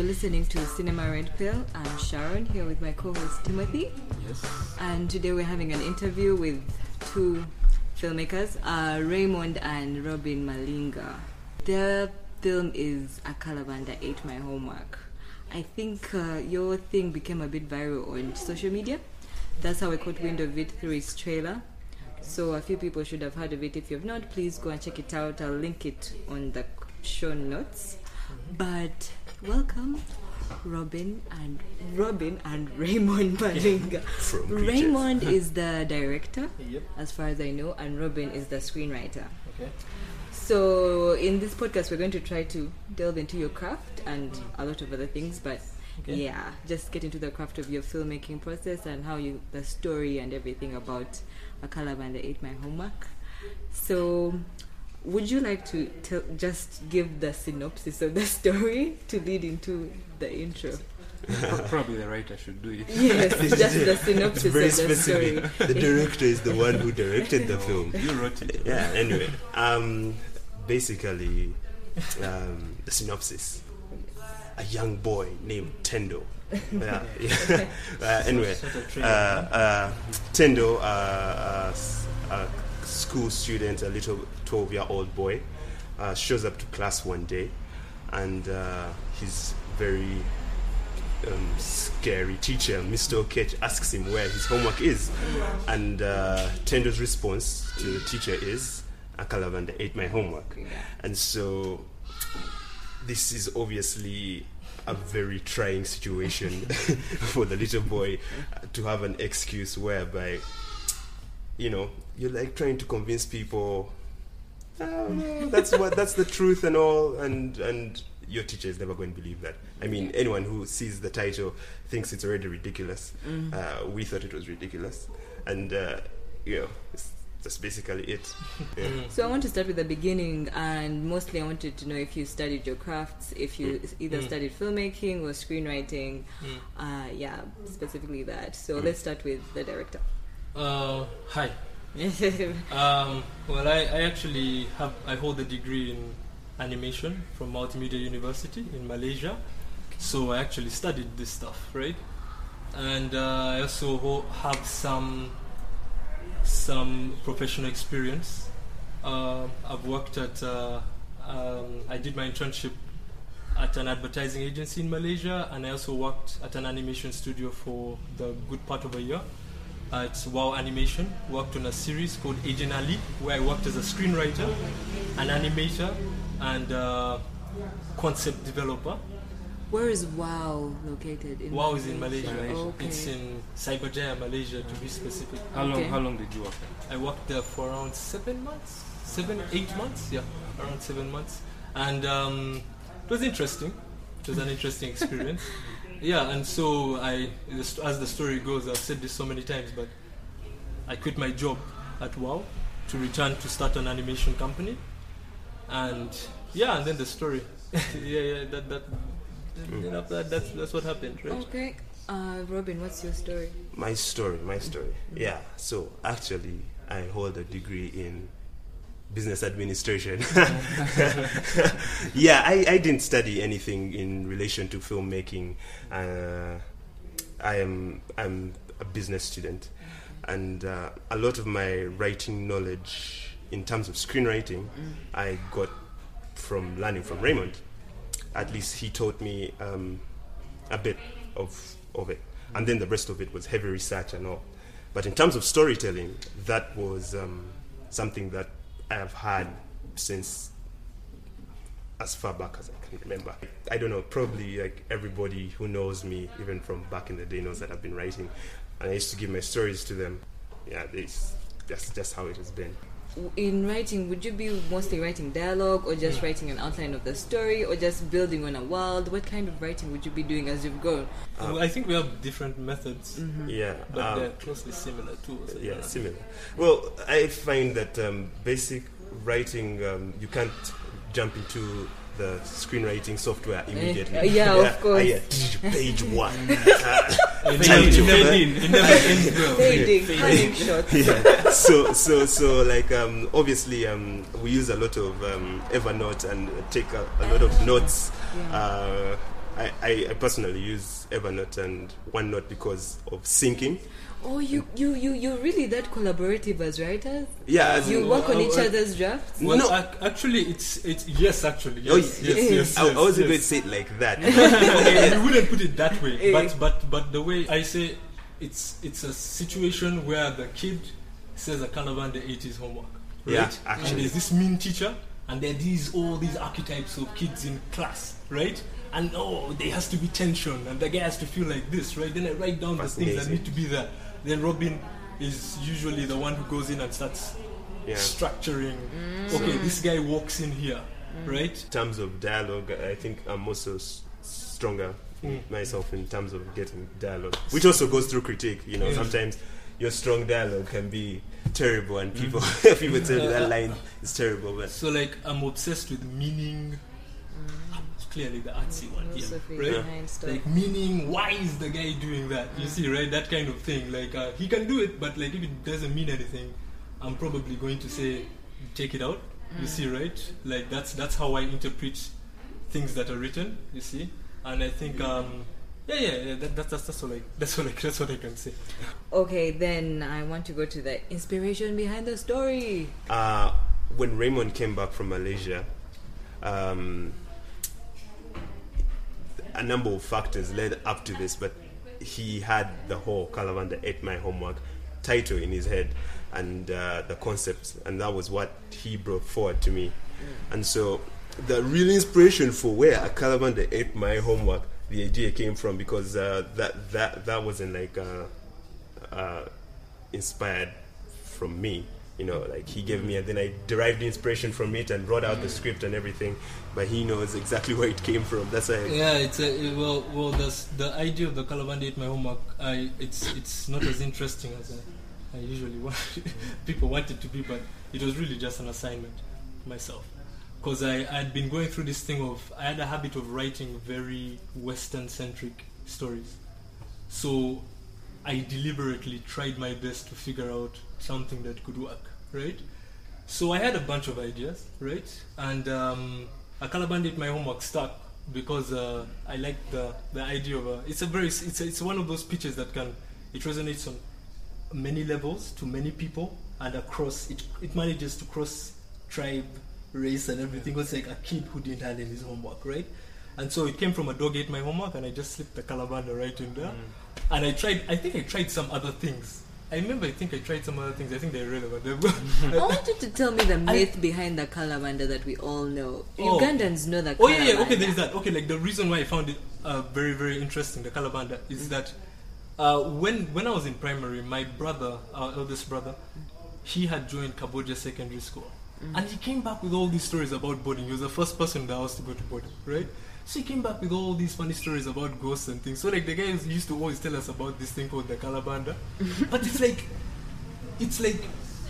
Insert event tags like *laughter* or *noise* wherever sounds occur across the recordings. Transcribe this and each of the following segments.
You're listening to Cinema Red Pill. I'm Sharon here with my co-host Timothy, Yes. and today we're having an interview with two filmmakers, uh, Raymond and Robin Malinga. Their film is A Kalabanda Ate My Homework. I think uh, your thing became a bit viral on social media. That's how I caught wind of it through its trailer. So a few people should have heard of it. If you have not, please go and check it out. I'll link it on the show notes. But welcome, Robin and Robin and Raymond Malinga. Raymond is the *laughs* director, Yep. as far as I know, and Robin is the screenwriter. Okay. So in this podcast, we're going to try to delve into your craft and a lot of other things, but Okay. yeah, just get into the craft of your filmmaking process and how you the story and everything about a kalabanda ate my homework. So, would you like to tell, just give the synopsis of the *laughs* story to lead into the intro? Probably the writer should do it. Yes, *laughs* just the synopsis very of the story. specific. The director is the one who directed the film. You wrote it. Yeah. Anyway, um, basically, um, the synopsis: a young boy named Tendo. Yeah. *laughs* yeah. Uh, anyway, uh, uh, Tendo, uh, uh, s- a school student, a little 12 year old boy, uh, shows up to class one day and uh, his very um, scary teacher, Mr. Okech, asks him where his homework is. And uh, Tendo's response to the teacher is, A Kalabanda ate my homework. And so this is obviously a very trying situation *laughs* for the little boy to have an excuse whereby you know you're like trying to convince people "Oh, no, that's what that's the truth and all and and your teacher is never going to believe that i mean anyone who sees the title thinks it's already ridiculous uh, we thought it was ridiculous and uh, you know it's, that's basically it *laughs* yeah. So I want to start with the beginning, and mostly I wanted to know if you studied your crafts, if you either Mm. studied filmmaking or screenwriting. Mm. Uh, yeah, specifically that. So Mm. let's start with the director. Uh, hi. *laughs* Um, well, I, I actually have I hold a degree in animation from Multimedia University in Malaysia, so I actually studied this stuff, right? And uh, I also ho- have some some professional experience. Uh, I've worked at uh, um, I did my internship at an advertising agency in Malaysia, and I also worked at an animation studio for the good part of a year. Uh, it's WAU Animation. Worked on a series called Agent Ali, where I worked as a screenwriter, an animator, and uh, concept developer. Where is WAU located? In WAU is in Malaysia. Okay. It's in Cyberjaya, Malaysia, to be specific. How long? Okay. How long did you work? there? I worked there for around seven months, seven, eight months, yeah, around seven months, and um, it was interesting. It was an interesting experience. *laughs* Yeah, and so I, as the story goes, I've said this so many times, but I quit my job at WAU to return to start an animation company, and yeah, and then the story, *laughs* yeah, yeah, that that. You know, that, that's that's what happened, right? Okay. Uh, Robin, what's your story? my story my story yeah so actually i hold a degree in business administration. *laughs* *laughs* Yeah I, I didn't study anything in relation to filmmaking. Uh, i am i'm a business student. And uh, a lot of my writing knowledge in terms of screenwriting i got from learning from raymond. At least he taught me um, a bit of of it, and then the rest of it was heavy research and all. But in terms of storytelling, that was um, something that I have had since as far back as I can remember. I don't know, probably like everybody who knows me, even from back in the day, knows that I've been writing, and I used to give my stories to them. Yeah, that's just how it has been. In writing, would you be mostly writing dialogue, or just writing an outline of the story, or just building on a world? What kind of writing would you be doing as you've grown? Well, I think we have different methods, Yeah, but um, they're closely similar too. so yeah, yeah. similar. Well, I find that um, basic writing, um, you can't jump into the screenwriting software immediately. uh, yeah, of course. ah, yeah, page one. *laughs* It never, to never, fade. it never ends well. Fading, Fading. cutting shots. yeah. So, so, so, like, um, obviously, um, we use a lot of um, Evernote and take a, a lot of notes. Yeah. Uh, I, I, I personally use Evernote and OneNote because of syncing. Oh, you, you, you, you're really that collaborative as writers? Yeah, as You in- work on uh, each uh, other's drafts? Well, No. ac- actually, it's it's yes, actually, Oh, yes, yes, yes. yes, I, yes, I wasn't yes. going to say it like that. *laughs* okay, we wouldn't put it that way, but but but the way I say it's it's a situation where the kid says a Kalabanda ate his homework, right? Yeah, And there's this mean teacher, and there are these all these archetypes of kids in class, right? And oh, there has to be tension, and the guy has to feel like this, right? Then I write down the things that Fascinating. need to be there. Then Robin is usually the one who goes in and starts Yeah. structuring. Okay, this guy walks in here, right? in terms of dialogue, I think I'm also s- stronger Mm. myself in terms of getting dialogue, which also goes through critique. You know, Yeah. sometimes your strong dialogue can be terrible, and people Mm. *laughs* people tell you that *laughs* line is terrible. But So like I'm obsessed with meaning. I'm clearly the artsy one here, right? behind. Like meaning, why is the guy doing that? You see, right? That kind of thing. Like uh, he can do it, but like if it doesn't mean anything, I'm probably going to say, take it out. You see, right? Like that's that's how I interpret things that are written. You see, and I think. Um, yeah, yeah, yeah. That, that's that's *laughs* that's what I that's what I that's what I can say. Okay, then I want to go to the inspiration behind the story. uh, when Raymond came back from Malaysia, um, a number of factors led up to this, but he had the whole Kalabanda ate my homework title in his head and uh, the concepts, and that was what he brought forward to me. And so, the real inspiration for where a ate my homework, the idea came from because uh, that that that wasn't like. Uh, uh, inspired from me. You know, like he gave me, and then I derived inspiration from it and wrote out the script and everything. But he knows exactly *laughs* where it came from. That's why. Yeah, it's a, well, well. The the idea of the Kalabanda ate my homework. I it's it's not as interesting as I, I usually want. *laughs* people want it to be, but it was really just an assignment myself. Because I had been going through this thing of I had a habit of writing very Western centric stories, so I deliberately tried my best to figure out something that could work, right? So I had a bunch of ideas, right? And um, a Calabandit my homework stuck because uh, I like the the idea of a. It's a very it's a, it's one of those pitches that can it resonates on many levels to many people and across it it manages to cross tribe, race, and everything. It's like a kid who didn't handle his homework, right? And so it came from a dog ate my homework, and I just slipped the kalabanda right in there. And I tried. I think I tried some other things. I remember. I think I tried some other things. I think they're relevant. *laughs* I want you to tell me the myth behind the Kalabanda that we all know. Oh. Ugandans know that. Oh yeah, yeah. Okay, there's that. Okay, like the reason why I found it uh, very, very interesting, the Kalabanda, is that uh, when when I was in primary, my brother, our eldest brother, he had joined Cambodia Secondary School, and he came back with all these stories about boarding. He was the first person in the house to go to boarding, right? So he came back with all these funny stories about ghosts and things. So like the guys used to always tell us about this thing called the Kalabanda, *laughs* but it's like, it's like.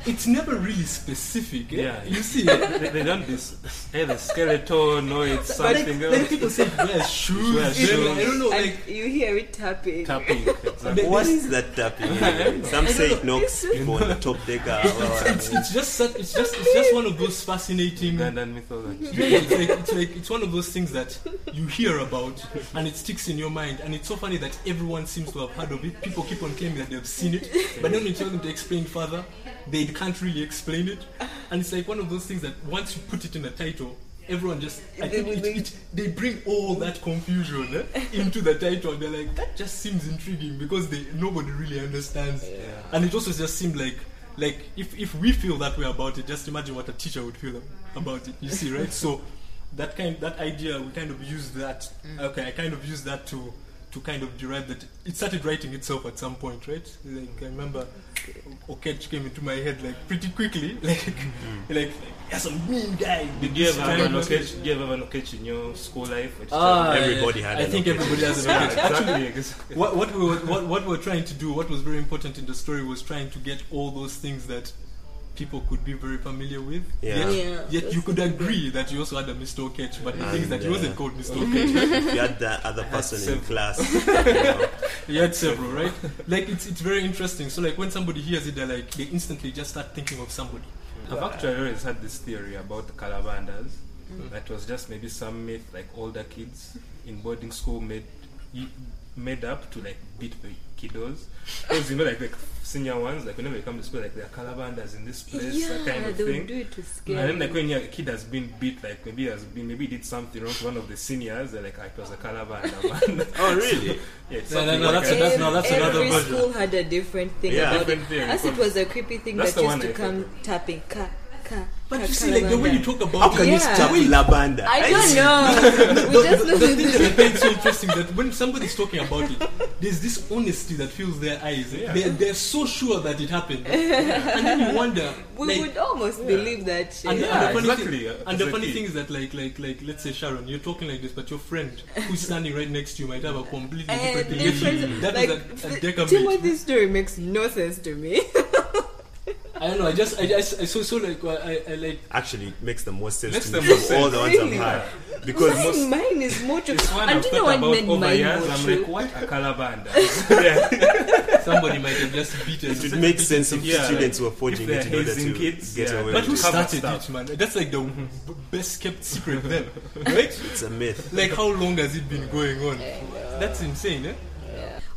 It's never really specific. eh? Yeah. you see. they, they don't this either skeleton or it's But like, something like else. people say wear shoes. Wear then, shoes. I don't know, And like you hear it tapping. tapping. Exactly. They- What is that tapping? Some say it knocks people on the top decker. it's, it's just such, it's just it's just one of those fascinating. Ugandan mythology. Yeah, yeah, it's like it's like it's one of those things that you hear about and it sticks in your mind, and it's so funny that everyone seems to have heard of it. People keep on claiming that they've seen it, but then when you tell them to explain further, they can't really explain it, and it's like one of those things that once you put it in a title. Everyone just, I think it, it, they bring all that confusion eh, *laughs* into the title. They're like, that just seems intriguing because they nobody really understands, and it also just seemed like like if, if we feel that way about it just imagine what a teacher would feel about it you see right? So that kind that idea we kind of use that okay i kind of use that to to kind of derive that it started writing itself at some point right like i remember okech came into my head like pretty quickly *laughs* like like that's a mean guy Did you ever have Trying a to- Nokech? Did you ever have a Nokech in your school life? Which Ah, Everybody yeah, had I think Okech. everybody has an *laughs* Okech. Actually, exactly. exactly. what, what we were what, what we were trying to do, what was very important in the story was trying to get all those things that people could be very familiar with. Yeah. Yet, Yeah, yet you could agree that you also had a Mr. Okech, but the ah, thing is that he And, wasn't called Mr. *laughs* Okech. you had that other person in class, *laughs* you know, he had several, right? Like it's it's very interesting. So like when somebody hears it, they're like they instantly just start thinking of somebody. I've actually always had this theory about the Kalabandas mm. that was just maybe some myth like older kids in boarding school made made up to like beat the kiddos. Because you know like the senior ones, like whenever they come to school, like there are kalabandas in this place, that kind of they thing. would do it to scare And then like when your kid has been beat, like maybe has been maybe did something wrong to one of the seniors, they're like ah, it was a kalabanda *laughs* man. Oh, really? *laughs* yeah, it's No, no, no, like that's a- that. that's- no, that's another every version. school had a different thing Yeah, about different it. thing, As it was a creepy thing That's that used to I come thought. tapping ka ka. But ka- you see, like the way you talk about How can it, you Yeah. stop Labanda? I don't know. *laughs* we just the thing that I find so interesting that when somebody's talking about it, there's this honesty that fills their eyes. Yeah. They're, they're so sure that it happened, *laughs* and then you wonder. We like, would almost believe that shit. and, the- Yeah, and the funny exactly, thing, uh, and the funny thing is that like like like let's say Sharon, you're talking like this, but your friend who's standing right next to you might have a completely Eh, different thing. different- That like, is a, a Th- decamate. Timothy's story makes no sense to me. *laughs* I don't know. I just I just I so so like I, I like Actually, it makes the most sense Makes to me the from most all the ones Really? I've had. Because mine, most, mine is more true. This one And I've do you know thought what about made over mine years. more I'm true? like, what a kalabanda? *laughs* yeah. somebody might have just beaten. it would make sense if Yeah, students like, were forging they're it in order hazing to kids, get yeah. away But who with it. Cover started stuff. it, man? That's like the b- best kept secret then, *laughs* right? It's a myth. Like how long has it been going on? That's insane, eh?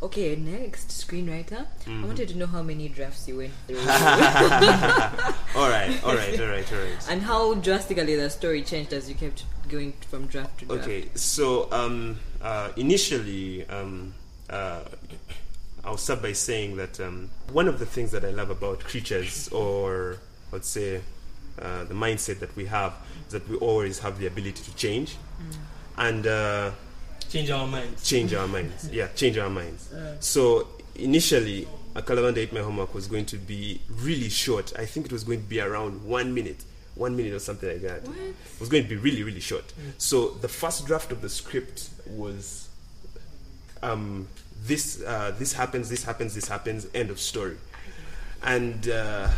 Okay, next screenwriter. Mm-hmm. I wanted to know how many drafts you went through *laughs* all right, all right, all right, all right. and how drastically the story changed as you kept going from draft to draft. Okay, so um, uh, initially, um, uh, I'll start by saying that um, one of the things that I love about creatures, or let's say uh, the mindset that we have, is that we always have the ability to change and uh, Change our minds. change our minds. *laughs* Yeah, change our minds. So initially, a Kalabanda Ate My Homework was going to be really short. I think it was going to be around one minute, one minute or something like that. What? It was going to be really, really short. So the first draft of the script was um, this, uh, this happens, this happens, this happens, end of story. And uh,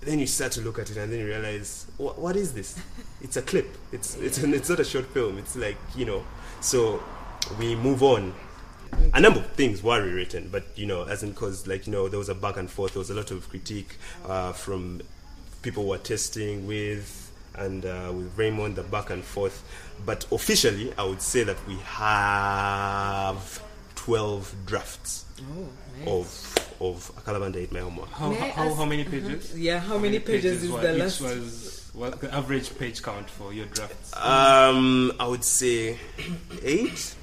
then you start to look at it and then you realize, what is this? *laughs* It's a clip. It's, it's, it's not a short film. It's like, you know. So we move on. A number of things were rewritten, but you know, as in because like you know, there was a back and forth. There was a lot of critique uh, from people were testing with and uh, with Raymond, the back and forth. But officially, I would say that we have twelve drafts Oh, nice. of of A Kalabanda Ate My Homework. How, May I how, how many pages? Yeah, how, many pages, is were- the last? was what the average page count for your drafts? Um, I would say eight,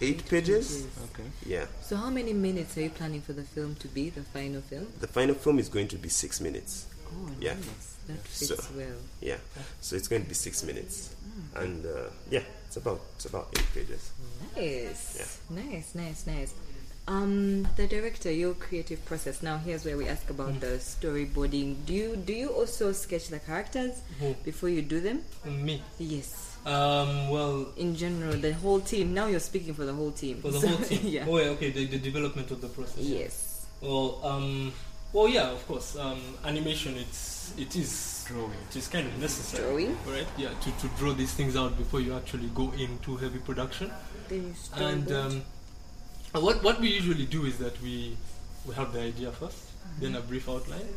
eight pages. Okay. Yeah, So how many minutes are you planning for the film to be, the final film? the final film is going to be six minutes. Oh, Yeah. nice. That fits So- well. Yeah, so it's going to be six minutes, and uh, yeah, it's about it's about eight pages. Nice. Yeah. Nice, nice, nice. Um, the director, your creative process. Now, here's where we ask about the storyboarding. Do you do you also sketch the characters Who? before you do them? Me. Yes. Um. Well, In general, the whole team. Now you're speaking for the whole team. for the So, whole team. *laughs* yeah. Oh, yeah. Okay. The, the development of the process. Yes. Well, um, well, yeah, of course. Um, animation, it's it is Drawing. It is kind of necessary, Drawing? right? Yeah, to, to draw these things out before you actually go into heavy production. And um, what what we usually do is that we we have the idea 1st then a brief outline,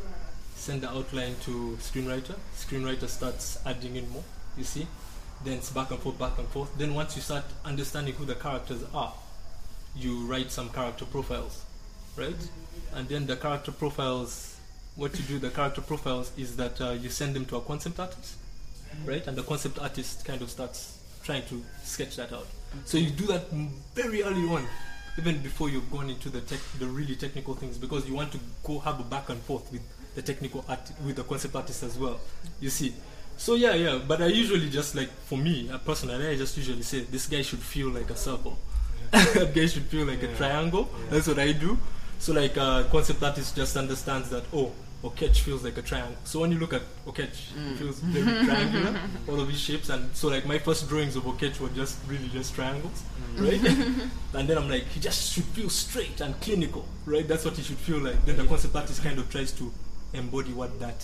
send the outline to screenwriter. Screenwriter starts adding in more. You see, then it's back and forth, back and forth. Then once you start understanding who the characters are, you write some character profiles, right? And then the character profiles, what you do, the character profiles is that uh, you send them to a concept artist, right? And the concept artist kind of starts trying to sketch that out. So you do that very early on, even before you've gone into the tech, the really technical things, because you want to go have a back and forth with the technical art, with the concept artist as well. You see. So yeah, yeah. But I usually just like for me uh, personally, I just usually say this guy should feel like a circle. that *laughs* guy should feel like a Yeah. triangle. That's what I do. So like uh, concept artist just understands that oh, Okech feels like a triangle. So when you look at Okech, it feels very *laughs* triangular, all of his shapes. And so like my first drawings of Okech were just really just triangles, right? *laughs* and then I'm like, he just should feel straight and clinical, right? That's what he should feel like. Then the concept artist kind of tries to embody what that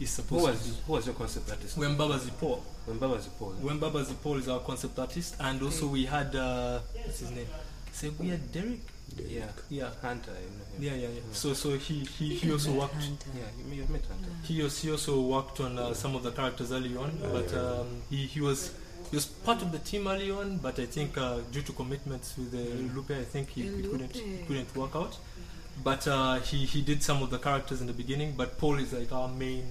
is Who supposed to was be. who was your concept artist? When Baba Zipo. When Baba Zipo. When Baba Zipo is our concept artist, and also we had uh, what's his name? Seguia Derek. Yeah. Yeah. Hunter, you know him. Yeah, yeah, yeah. So, so he, he, he also worked. Yeah, you may have met Hunter. He also, he also worked on uh, some of the characters early on, but um, he, he was he was part of the team early on. But I think uh, due to commitments with uh, Lupe, I think he, he couldn't Lupe. couldn't work out. But uh, he he did some of the characters in the beginning. But Paul is like our main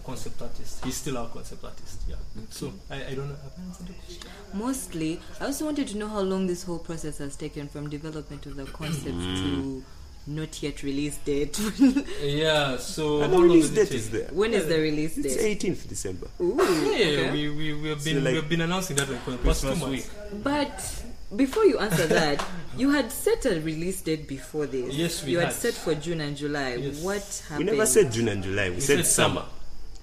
concept artist. He's still our concept artist. Yeah. So I, I don't know. Have I answered the question? Mostly, I also wanted to know how long this whole process has taken from development of the concept mm-hmm. to not yet release date. *laughs* Yeah. So And how the release date is take? there. when is the release date? It's 18th December. Ooh, Yeah, okay. we, we, we have So been like- we have been announcing that for the past two Christmas months. week. But before you answer that, you had set a release date before this. Yes, we You had had. set for June and July. Yes. What happened? We never said June and July. We, said, said summer.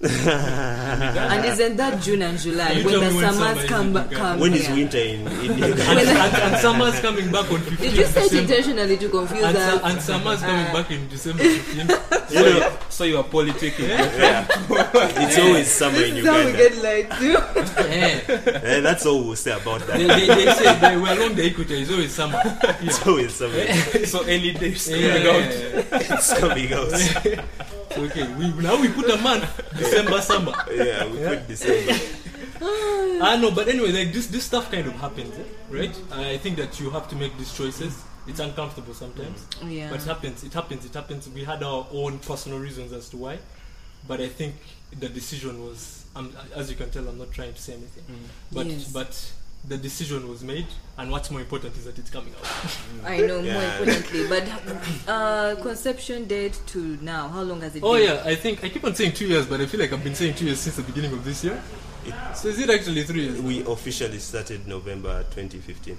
*laughs* And isn't that June and July You when the when summers summer come back? Uganda. Come When is here. winter in, in *laughs* and, and, and summer's coming back on 15th Did you say it intentionally to confuse And, us? and summer's coming Uh, back in December 15th. So, *laughs* you, so you are politicking. It's always summer this in is how we get lied to. yeah. Eh, that's all we'll say about that. they, they say that we're along the equator, it's always summer. It's always summer. so any day is coming Yeah. out. It's coming out. So, okay, we, now we put a month, December summer. Yeah, we put December. *laughs* I know, but anyway, like this, this stuff kind of happens, eh? right? I think that you have to make these choices. It's uncomfortable sometimes. Yeah. But it happens, it happens, it happens. We had our own personal reasons as to why, but I think the decision was, um, as you can tell, I'm not trying to say anything, but Yes. but the decision was made, and what's more important is that it's coming out. *laughs* I know more importantly, but uh, conception date to now, how long has it oh been? yeah, I think I keep on saying two years, but I feel like I've been saying two years since the beginning of this year. So is it actually three years? We officially started November 2015.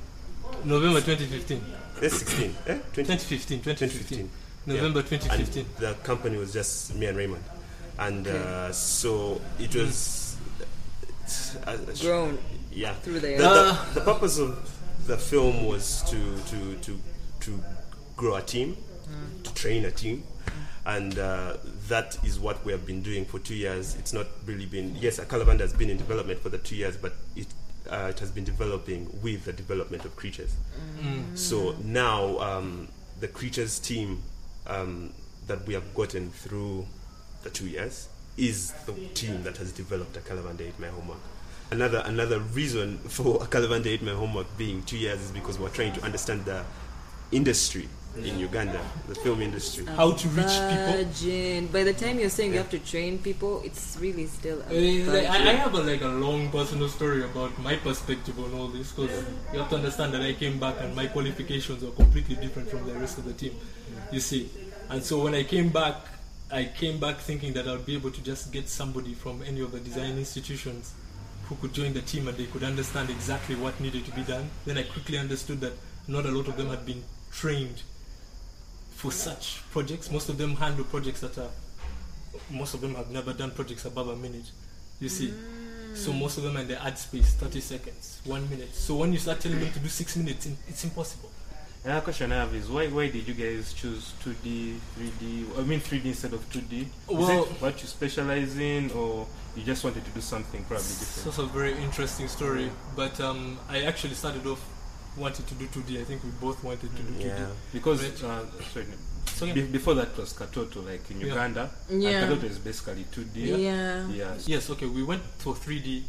November 2015, That's 16. Eh? 20, 2015, 2015, 2015. November And 2015. the company was just me and Raymond. And uh, so it was. Uh, Grown yeah. through The, the. the, Uh, the purpose of the film was to to to to grow a team, to train a team, and uh, that is what we have been doing for two years. It's not really been yes, a Kalabanda has been in development for the two years, but it uh, it has been developing with the development of creatures. Mm. So now um, the creatures team um, that we have gotten through the two years is the team that has developed a Kalabanda 8 My Homework. Another another reason for a Kalabanda 8 My Homework being two years is because we're trying to understand the industry in Uganda, the film industry. How to reach people. By the time you're saying you have to train people, it's really still. A Uh, like, I, I have a, like a long personal story about my perspective on all this because you have to understand that I came back and my qualifications are completely different from the rest of the team. You see, and so when I came back, I came back thinking that I'd be able to just get somebody from any of the design institutions who could join the team and they could understand exactly what needed to be done. Then I quickly understood that not a lot of them had been trained for such projects. Most of them handle projects that are most of them have never done projects above a minute. You see, mm. so most of them are in the ad space, thirty seconds, one minute. So when you start telling them to do six minutes, it's impossible. Another question I have is why why did you guys choose 2D, 3D? I mean 3D instead of 2D. Is Well- it what you specialize in, or you just wanted to do something probably It's different? also a very interesting story. But um, I actually started off wanting to do 2D. I think we both wanted to do 2D. Because Right. uh, sorry, So, yeah. be- before that was Katoto, like in Yeah. Uganda. Yeah. And Katoto is basically 2D. Yeah. Yeah. Yes, okay, we went for 3D.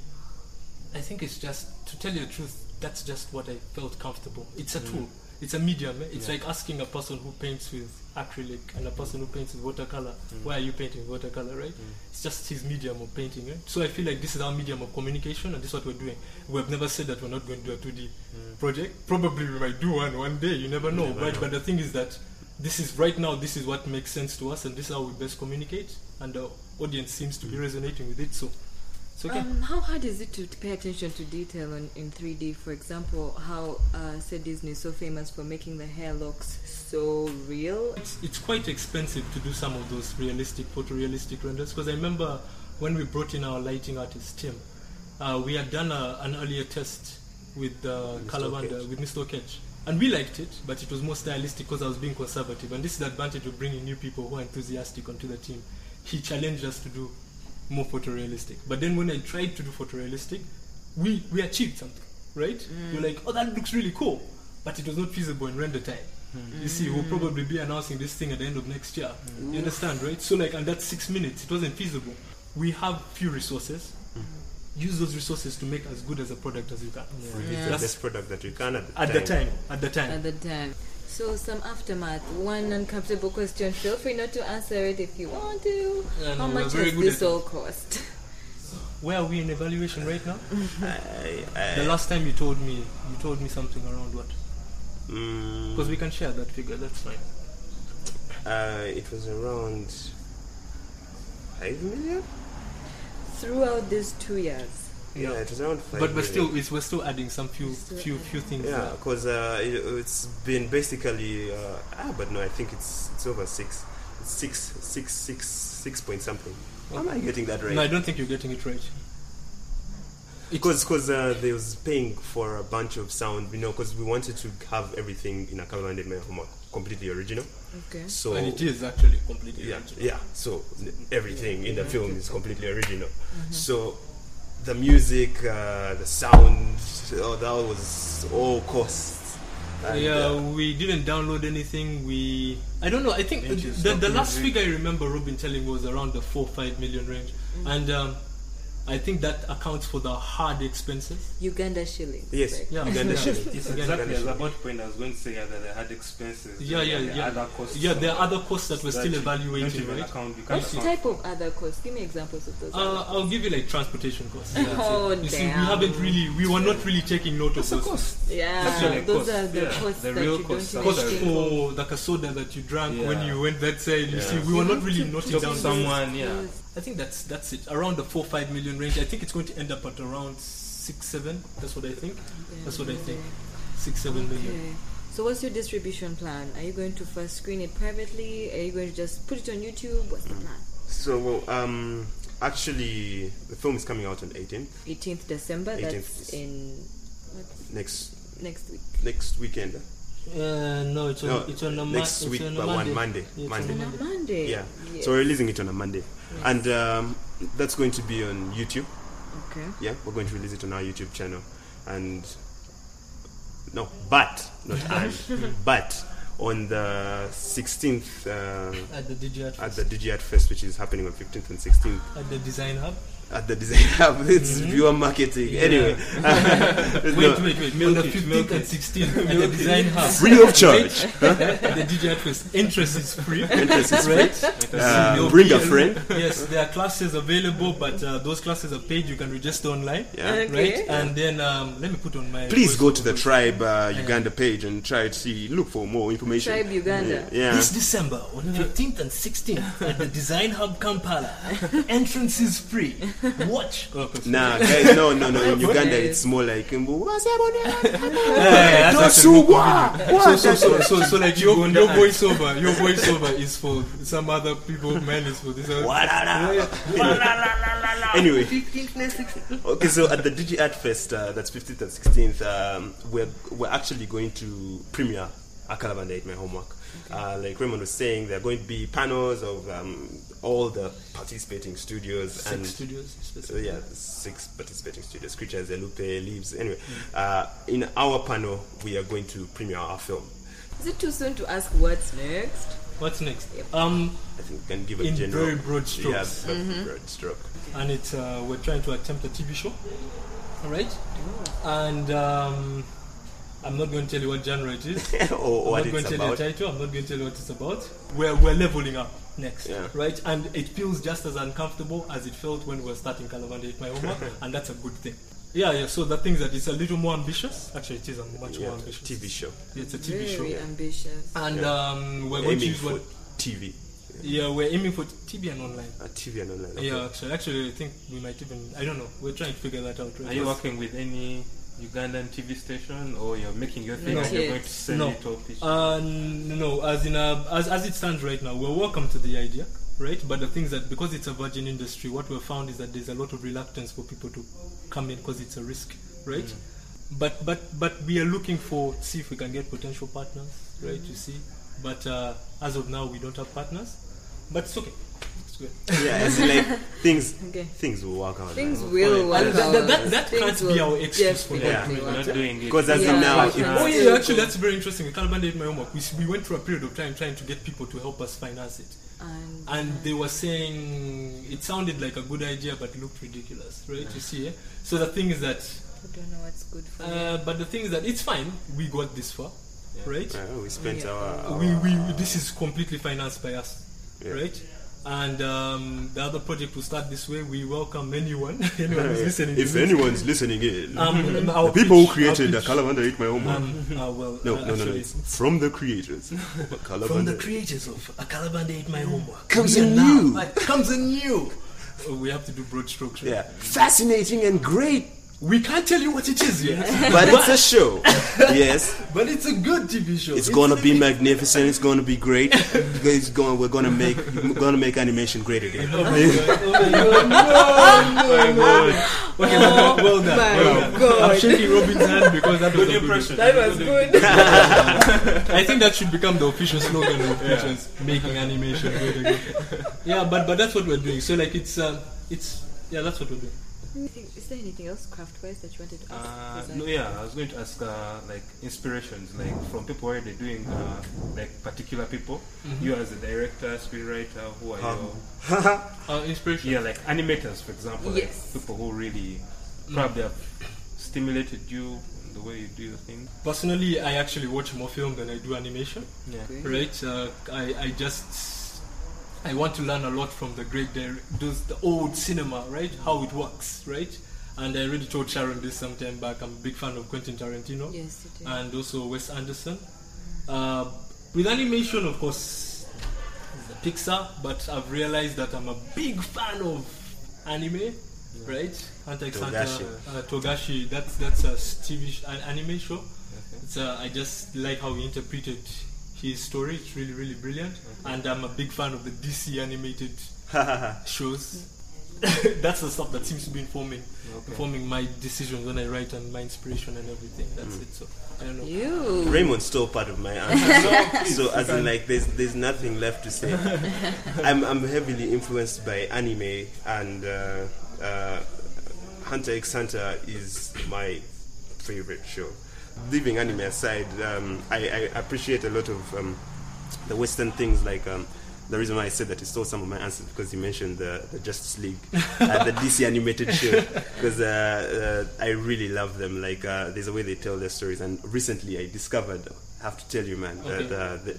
I think it's just, to tell you the truth, that's just what I felt comfortable. It's a tool, it's a medium. eh? It's Yeah. like asking a person who paints with acrylic and a person who paints with watercolor, mm. why are you painting with watercolor, right? Mm. It's just his medium of painting, right? So I feel like this is our medium of communication and this is what we're doing. We have never said that we're not going to do a 2D mm. project. Probably we might do one one day, you never know, never right? know. But the thing is that this is right now, this is what makes sense to us and this is how we best communicate and the audience seems to be resonating with it, so it's okay. Um, how hard is it to pay attention to detail on, in 3D? For example, how uh, said Disney is so famous for making the hair looks so real. it's, it's quite expensive to do some of those realistic, photorealistic renders. Because I remember when we brought in our lighting artist Tim, uh, we had done a, an earlier test with uh, Mr. Kalabanda, with Mr. Okech. And we liked it, but it was more stylistic because I was being conservative. And this is the advantage of bringing new people who are enthusiastic onto the team. He challenged us to do more photorealistic. But then when I tried to do photorealistic, we, we achieved something, right? Mm. We're like, oh, that looks really cool. But it was not feasible in render time. Mm. You see, we'll probably be announcing this thing at the end of next year. You understand, right? So, like, and that's six minutes. It wasn't feasible. We have few resources. Mm. Use those resources to make as good as a product as you can. Release Yeah. the best product that you can at the At time. the time. At the time. At the time. So some aftermath. One uncomfortable question. Feel free not to answer it if you want to. Yeah, How no, we're much very has this all cost? Where are we in evaluation right now? *laughs* I, I, The last time you told me, you told me something around what? mm, Because we can share that figure. That's fine. uh, it was around five million. Throughout these two years. Yeah, it was around five. But but million. still, it's, we're still adding some few Still few adding. few things. Yeah, because uh, it, it's been basically uh, ah, but no, I think it's it's over six, it's six, six, six, six point something. Am I getting that right? No, I don't think you're getting it right. Because because uh, they was paying for a bunch of sound, you know, because we wanted to have everything in a Calvin My Homework completely original. Okay. So and it is actually completely yeah, original. yeah. So n- everything in the film is completely original. So the music, uh, the sound, oh, that was all costs. And, yeah, uh, we didn't download anything. We I don't know. I think Didn't the, the last music? figure I remember Robin telling was around the four five million range, and um, I think that accounts for the hard expenses. Uganda shillings. Yes. right? Yeah, Uganda yeah. shilling. It's exactly Uganda at that point I was going to say yeah, that they had expenses. Yeah, yeah, there yeah. Other costs. Yeah, there are other costs that we're that still you evaluating, Don't right? account. You can't What account. type of other costs? Give me examples of those. Uh, other I'll give you like transportation costs. *laughs* Oh, you see, we haven't really, we were not really taking note of those. cost. Yeah, Actually, those costs, are the yeah. costs The that real you costs don't are Cost even like- think of. for like a soda that you drank when you went that side. You see, we were not really You have noting to down. someone, yeah. Those. I think that's that's it. Around the four five million range. I think it's going to end up at around six seven. That's what I think. That's what I think. Six seven million. Okay. So what's your distribution plan? Are you going to first screen it privately? Are you going to just put it on YouTube? What's the plan? So well, um, actually, the film is coming out on 18th 18th December. 18th. That's in what, next next week. next weekend. Uh, no, it's on No, it's on a ma- next it's week, on a but one Monday. Monday. Yeah, it's Monday. on a On a Monday. Yeah. Yes. So we're releasing it on a Monday, and um, that's going to be on YouTube. Okay. Yeah, we're going to release it on our YouTube channel, and no, but not and, *laughs* but on the 16th uh, At the DGR at the DigiArt Fest, which is happening on 15th and 16th at the Design Hub. At the Design Hub. It's pure marketing. Anyway, *laughs* Wait, no, wait, wait. Milk on the 15th and 16th at the Design Hub. free of charge. at *laughs* the DGR Fest. Interest is free. *laughs* Interest is right? Uh, You'll bring a friend. Yes, there are classes available, but uh, those classes are paid. You can register online. Yeah. Okay. Right? And then um, let me put on my. Please go to the. Tribe uh, Uganda page and try to see, look for more information. Tribe Uganda. Yeah. This December on the 15th and 16th at the Design Hub Kampala. Entrance is free. Watch. Nah, guys, no, no, no. In *laughs* Uganda, Okay. it's more like "Mbu, *laughs* Yeah, that's actually Tosugwa." so, so, so, so, so, like your, your voiceover, your *laughs* voiceover is for some other people. Mine is for this. other- Anyway, okay, so at the Digi Art Fest, uh, that's 15th and 16th, um, we're, we're actually going to premiere A Kalabanda 8 My Homework. Uh, like Raymond was saying, there are going to be panels of um, all the participating studios Six and studios. So specifically. yeah, six participating studios, Creatures, Elupe, Leaves. Anyway, uh, in our panel, we are going to premiere our film. Is it too soon to ask what's next? What's next? Um, I think we can give a In general, very broad yeah, strokes. b- broad stroke. and it's uh, we're trying to attempt a TV show. All right, and um, I'm not going to tell you what genre it is. or, *laughs* or I'm what not going to tell you about. the title. I'm not going to tell you what it's about. We're we're leveling up next, Yeah. right? And it feels just as uncomfortable as it felt when we were starting Kalabanda Eat My Homework, *laughs* and that's a good thing. Yeah, yeah. So the thing is that it's a little more ambitious. Actually, it is a much Yeah, more ambitious TV show. Yeah, It's a TV show, Very ambitious. and Yeah. um, we're going to Aiming use for what. TV. Yeah, we're aiming for TV and online. Uh, TV and online. okay. Yeah, actually, actually, I think we might even. I don't know. We're trying to figure that out. Right Are you working with any Ugandan TV station, or you're making your thing Not and you're going to sell No. it or pitch it? Uh, no, as in uh, as as it stands right now, we're welcome to the idea, right? But the thing is that because it's a virgin industry, what we've found is that there's a lot of reluctance for people to come in because it's a risk, right? But but but we are looking for see if we can get potential partners, right? You see, but uh, as of now, we don't have partners, but it's okay. It's good. Yeah, as in like *laughs* things Okay. things will work out. Things man. will work that- out. that- that- that can't be our excuse for not definitely doing Not doing it. Because as Yeah, in now, yeah. if, Oh yeah, actually that's very interesting. The Caliban did my homework. We, we went through a period of time trying to get people to help us finance it, And, and they were saying it sounded like a good idea, but looked ridiculous, right? You see, eh? so the thing is that, I don't know what's good for uh, but the thing is that it's fine. We got this far, right? uh, we spent Yeah. our, our we, we this is completely financed by us, Yeah. right? And um, the other project will start this way. We welcome anyone, *laughs* anyone who's listening. if anyone's listening in, um, *laughs* the people who created the pitch- Kalabanda Eat My Homework. um, uh, well, no, uh, no, no, no, it's from the creators. from the creators of *laughs* A Kalabanda Ate My Homework. Comes a new. Like, comes a new. We have to do broad strokes. Right? yeah, fascinating and great, We can't tell you what it is yet. *laughs* but it's a show. *laughs* yes, but it's a good TV show. it's gonna be magnificent. It's gonna be great. *laughs* It's going. We're gonna make. We're gonna make animation great again. Oh my god. Oh my god. No, no, no. Okay, well, well done. my well done. God. I'm shaking Robin's hand because that was Good a good impression. That was good. I think that should become the official slogan of Pigeons, making animation great again. Yeah, but but that's what we're doing. So like it's um, it's yeah, that's what we're doing. Is there anything else craft-wise that you wanted to ask? Uh, no, yeah, I was going to ask uh, like inspirations, like from people already doing uh, like particular people. Mm-hmm. You as a director, screenwriter, who are Um, your *laughs* Uh, inspiration. yeah, like animators, for example, like Yes. people who really probably have stimulated you in the way you do your thing. Personally, I actually watch more film than I do animation. Yeah. Okay. Right? Uh, I I just I want to learn a lot from the great dir- those the old cinema, right? How it works, right? And I already told Sharon this some time back. I'm a big fan of Quentin Tarantino. Yes, it is. and also Wes Anderson. Uh, with animation, of course, it's a Pixar, but I've realized that I'm a big fan of anime, right? Hunter x Hunter, Togashi. uh, Togashi. That's that's a TV sh- an anime show. Okay. It's uh, I just like how he interpreted his story. It's really really brilliant, and I'm a big fan of the DC animated *laughs* shows. *laughs* that's the stuff that seems to be informing Okay. informing my decisions when I write and my inspiration and everything. That's it. So I don't know. you. Raymond's still part of my answer. *laughs* so, as in, like, there's there's nothing left to say. I'm I'm heavily influenced by anime, and uh, uh, Hunter x Hunter is my favorite show. Leaving anime aside, um, I, I appreciate a lot of um, the Western things like. Um, the reason why I said that he stole some of my answers because he mentioned the, the Justice League, uh, the DC *laughs* animated show, because uh, uh, I really love them. Like, uh, there's a way they tell their stories, and recently I discovered, I have to tell you, man, Okay. that uh, the,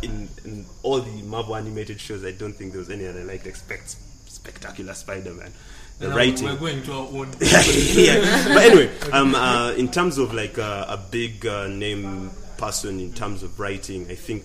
in, in all the Marvel animated shows, I don't think there was any other like expect spectacular Spider-Man. The And writing, We're going to our own. *laughs* yeah. *laughs* But anyway, um, uh, in terms of like uh, a big uh, name person in terms of writing, I think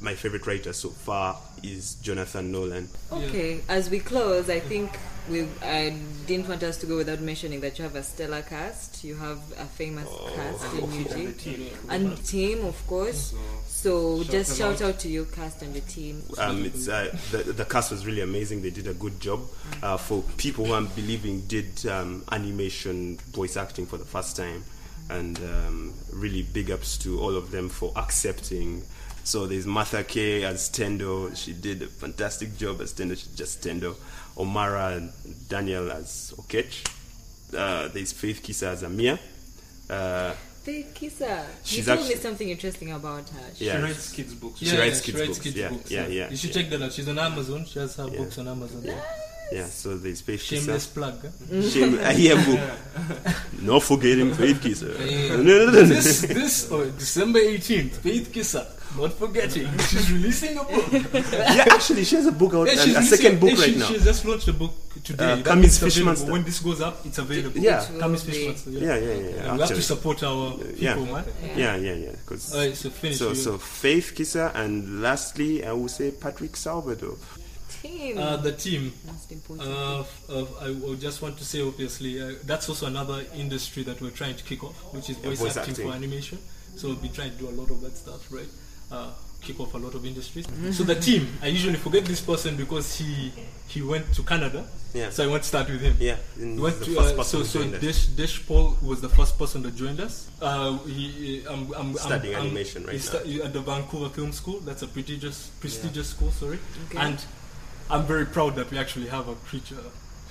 my favorite writer so far is Jonathan Nolan. Okay, as we close, I think we I didn't want us to go without mentioning that you have a stellar cast. You have a famous cast *laughs* in UG. And team, of course. So shout just shout out. out to your cast and the team. Um, it's uh, the the cast was really amazing. They did a good job. Uh, for people who I'm believing did um, animation voice acting for the first time, and um, really big ups to all of them for accepting. So there's Martha Kay as Tendo. She did a fantastic job as Tendo. She's just Tendo. Omara and Daniel as Okech. Uh, there's Faith Kisa as Amia. Uh, Faith Kisa, you told actually- me something interesting about her. Yeah. She writes kids books. Yeah, She writes kids books, yeah, yeah, yeah, You should yeah. check that out. She's on Amazon. She has her Yeah. books on Amazon. yeah, so there's Faith Kisa. Shameless plug. huh? Shame, uh, yeah, boo. *laughs* Not forgetting Faith Kisa. Yeah. *laughs* No, no, no, no. this this oh, December 18th, Faith Kisa. Not forgetting, *laughs* she's releasing a book. *laughs* yeah, actually, she has a book out, Yeah, a, she's a second book yeah, right she, now. She's just launched a book today. Uh, That Camis means it's Fish. Monster. When this goes up, it's available. Yeah. Which will Camis Fish Monster. Yeah, yeah, yeah. yeah, And we have to support our people, Yeah. man. Yeah, yeah, yeah. 'cause- Alright, so finish. so, so Faith Kisa, and lastly, I will say Patrick Salvador. Team. uh, the team. Most important. Uh, f- uh, I just want to say, obviously, uh, that's also another industry that we're trying to kick off, which is Yeah, voice, voice acting, acting. for animation. So we'll be trying to do a lot of that stuff, right? Uh, kick off a lot of industries. So the team, I usually forget this person because he he went to Canada. Yeah. So I want to start with him. Yeah, and We went the to, first uh, person so so joined us. Dish, Dish Paul was the first person that joined us. Uh, he, uh, I'm, I'm, Studying I'm, animation right he's now. stu- at the Vancouver Film School. That's a prestigious prestigious school. Sorry, Okay. and I'm very proud that we actually have a creature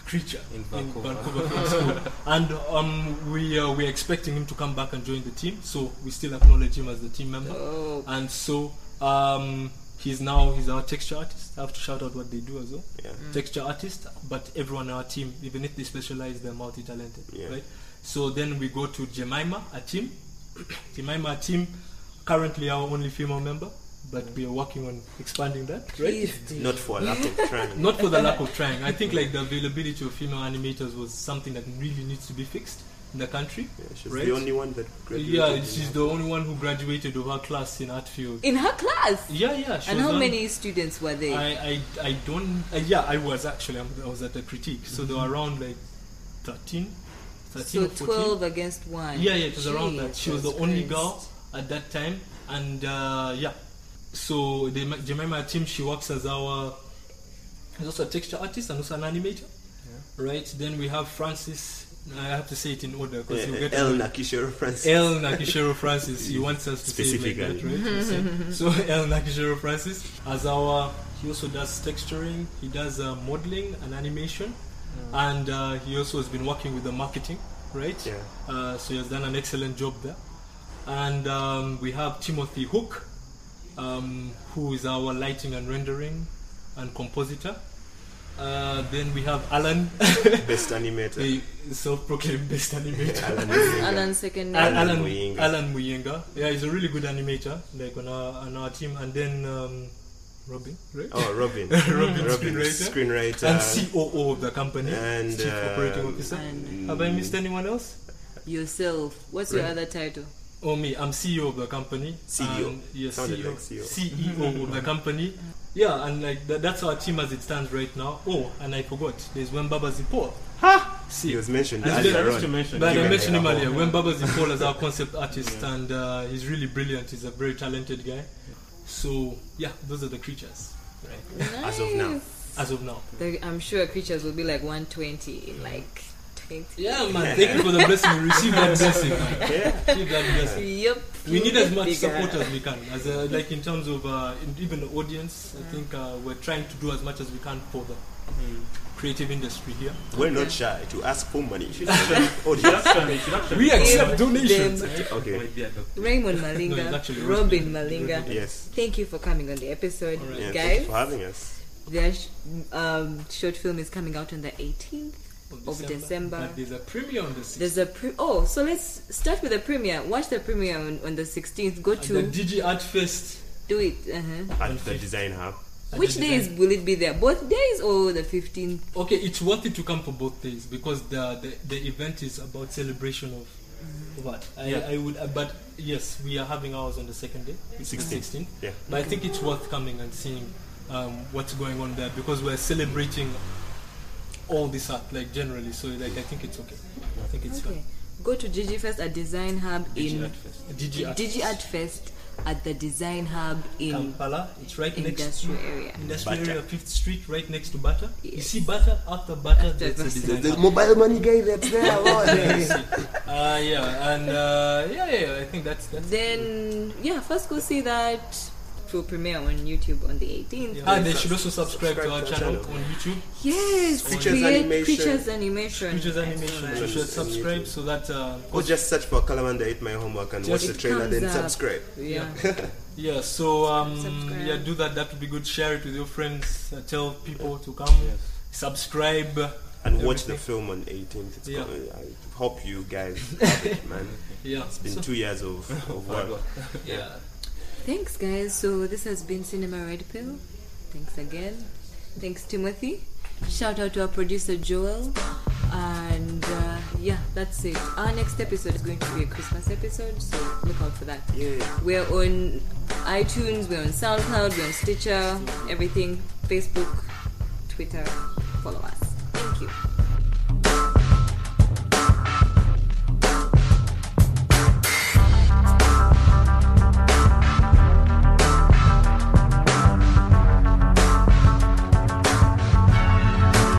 creature In Vancouver. Vancouver Film School. *laughs* and um, we uh, we're expecting him to come back and join the team. So we still acknowledge him as the team member. Oh, And so um, he's now he's our texture artist. I have to shout out what they do as well. Yeah. Texture artist, but everyone in our team, even if they specialize, they're multi-talented, Yeah. right? So then we go to Jemima, a team. *coughs* Jemima, a team, currently our only female member, but we are working on expanding that, right? Not for a lack of trying. *laughs* Not for the lack of trying. I think like the availability of female animators was something that really needs to be fixed in the country. Yeah, she's Right. the only one that graduated. Yeah, she's our- the only one who graduated of her class in art field. In her class. Yeah, yeah. She And was how on- many students were there? I, I, I don't. Uh, yeah, I was actually. I'm- I was at the critique, so there were around like 13, 13 so or 14. 12 against 1. Yeah, yeah, it was around that. She was the Jesus only girl at that time, and uh, yeah. So the Ma- Jemima team, she works as our. She's also a texture artist and also an animator, right? Then we have Francis. I have to say it in order because you Yeah, get El to- Nakishiro Francis. El Nakishiro Francis. He *laughs* wants us to say it like that, right? You *laughs* so El Nakishiro Francis, as our, he also does texturing. He does uh, modeling and animation, and uh, he also has been working with the marketing, right? Yeah. Uh, so he has done an excellent job there. And um, we have Timothy Hook, um, who is our lighting and rendering and compositor. Uh, then we have Alan, *laughs* Best animator. the self-proclaimed best animator. *laughs* Alan Muyenga. Alan second name. Alan Alan Muyenga. Alan Muyenga. Yeah, he's a really good animator, like on our on our team. And then um, Robin, right? Oh, Robin. *laughs* Robin, Robin, screenwriter. screenwriter. and COO of the company, and, Chief Operating uh, Officer. And Have I missed anyone else? yourself. What's your other title? Oh, me. I'm CEO of the company. CEO. And, yes, CEO, like CEO. CEO of the *laughs* company. Yeah, and like that, that's our team as it stands right now. Oh, and I forgot. There's Wembaba Zipo. Ha! See, He See, was mentioned And earlier then- on. Mention, But I Yeah, mentioned him yeah. earlier. *laughs* When Baba Zipola is our concept *laughs* artist, and uh, he's really brilliant. He's a very talented guy. So yeah, those are the creatures. Right. Nice. As of now. As of now. The- I'm sure creatures will be like 120 in like 20. Yeah, man. Thank you for the blessing. We receive that *laughs* blessing. Man. Yeah. Receive that blessing. Yep. We need as much Bigger. support as we can. As a, like in terms of uh, in, even the audience, I think uh, we're trying to do as much as we can for the creative industry here. We're not shy to ask for money. Should actually, should actually We accept donations. *laughs* Okay. might be a. Raymond No, it's Malinga, actually Robin Robin. Malinga. Yes. Thank you for coming on the episode, All right. Yeah, thank guys. you for having us. Their sh- um, short film is coming out on the 18th. Of December. But there's a premiere on the 6th. There's a pre- oh, so let's start with the premiere. Watch the premiere on, on the 16th. Go At to the Digi Art Fest. do it. Uh-huh. At the Design Hub. at Which the days will it be there? Both days or the 15th? Okay, it's worth it to come for both days because the the, the event is about celebration of what I, Yeah. I would uh, but yes we are having ours on the second day which is 16th. 16th Yeah. but I think it's worth coming and seeing um, what's going on there because we're celebrating all this art like generally so like I think it's okay I think it's Okay. Go to DigiFest at Design Hub Digi in Art Fest. fun Digi Art Digi Art Fest at the Design Hub in Kampala it's right next industrial to area. industrial Bata. area 5th Street right next to Bata you see Butter after Butter. After that's the Bata. design hub. mobile money guy that's *laughs* there. uh, yeah, and uh, yeah, yeah, yeah, I think that's that's. Then yeah, first go see that. Will premiere on YouTube on the 18th. Yeah. And they should also subscribe, to our Subscribe channel, to on YouTube, Yes, Creatures create animation. creatures animation. Features Animation. So should subscribe so that uh, or just search for Kalabanda Eat My Homework and watch the trailer, then up. subscribe. Yeah. *laughs* yeah. So um, yeah, do that. That would be good. Share it with your friends. Uh, tell people to come. Yes. Subscribe. And watch the film on 18th. It's Yeah. coming. I hope you guys *laughs* love it, man. Yeah. It's been So- two years of, of *laughs* work. work. yeah. Thanks, guys. So this has been Cinema Red Pill. Thanks again. Thanks, Timothy. Shout out to our producer Joel. And uh, yeah, that's it. Our next episode is going to be a Christmas episode, so look out for that. Yeah. We're on iTunes, we're on SoundCloud, we're on Stitcher, everything, Facebook, Twitter. Follow us. Thank you.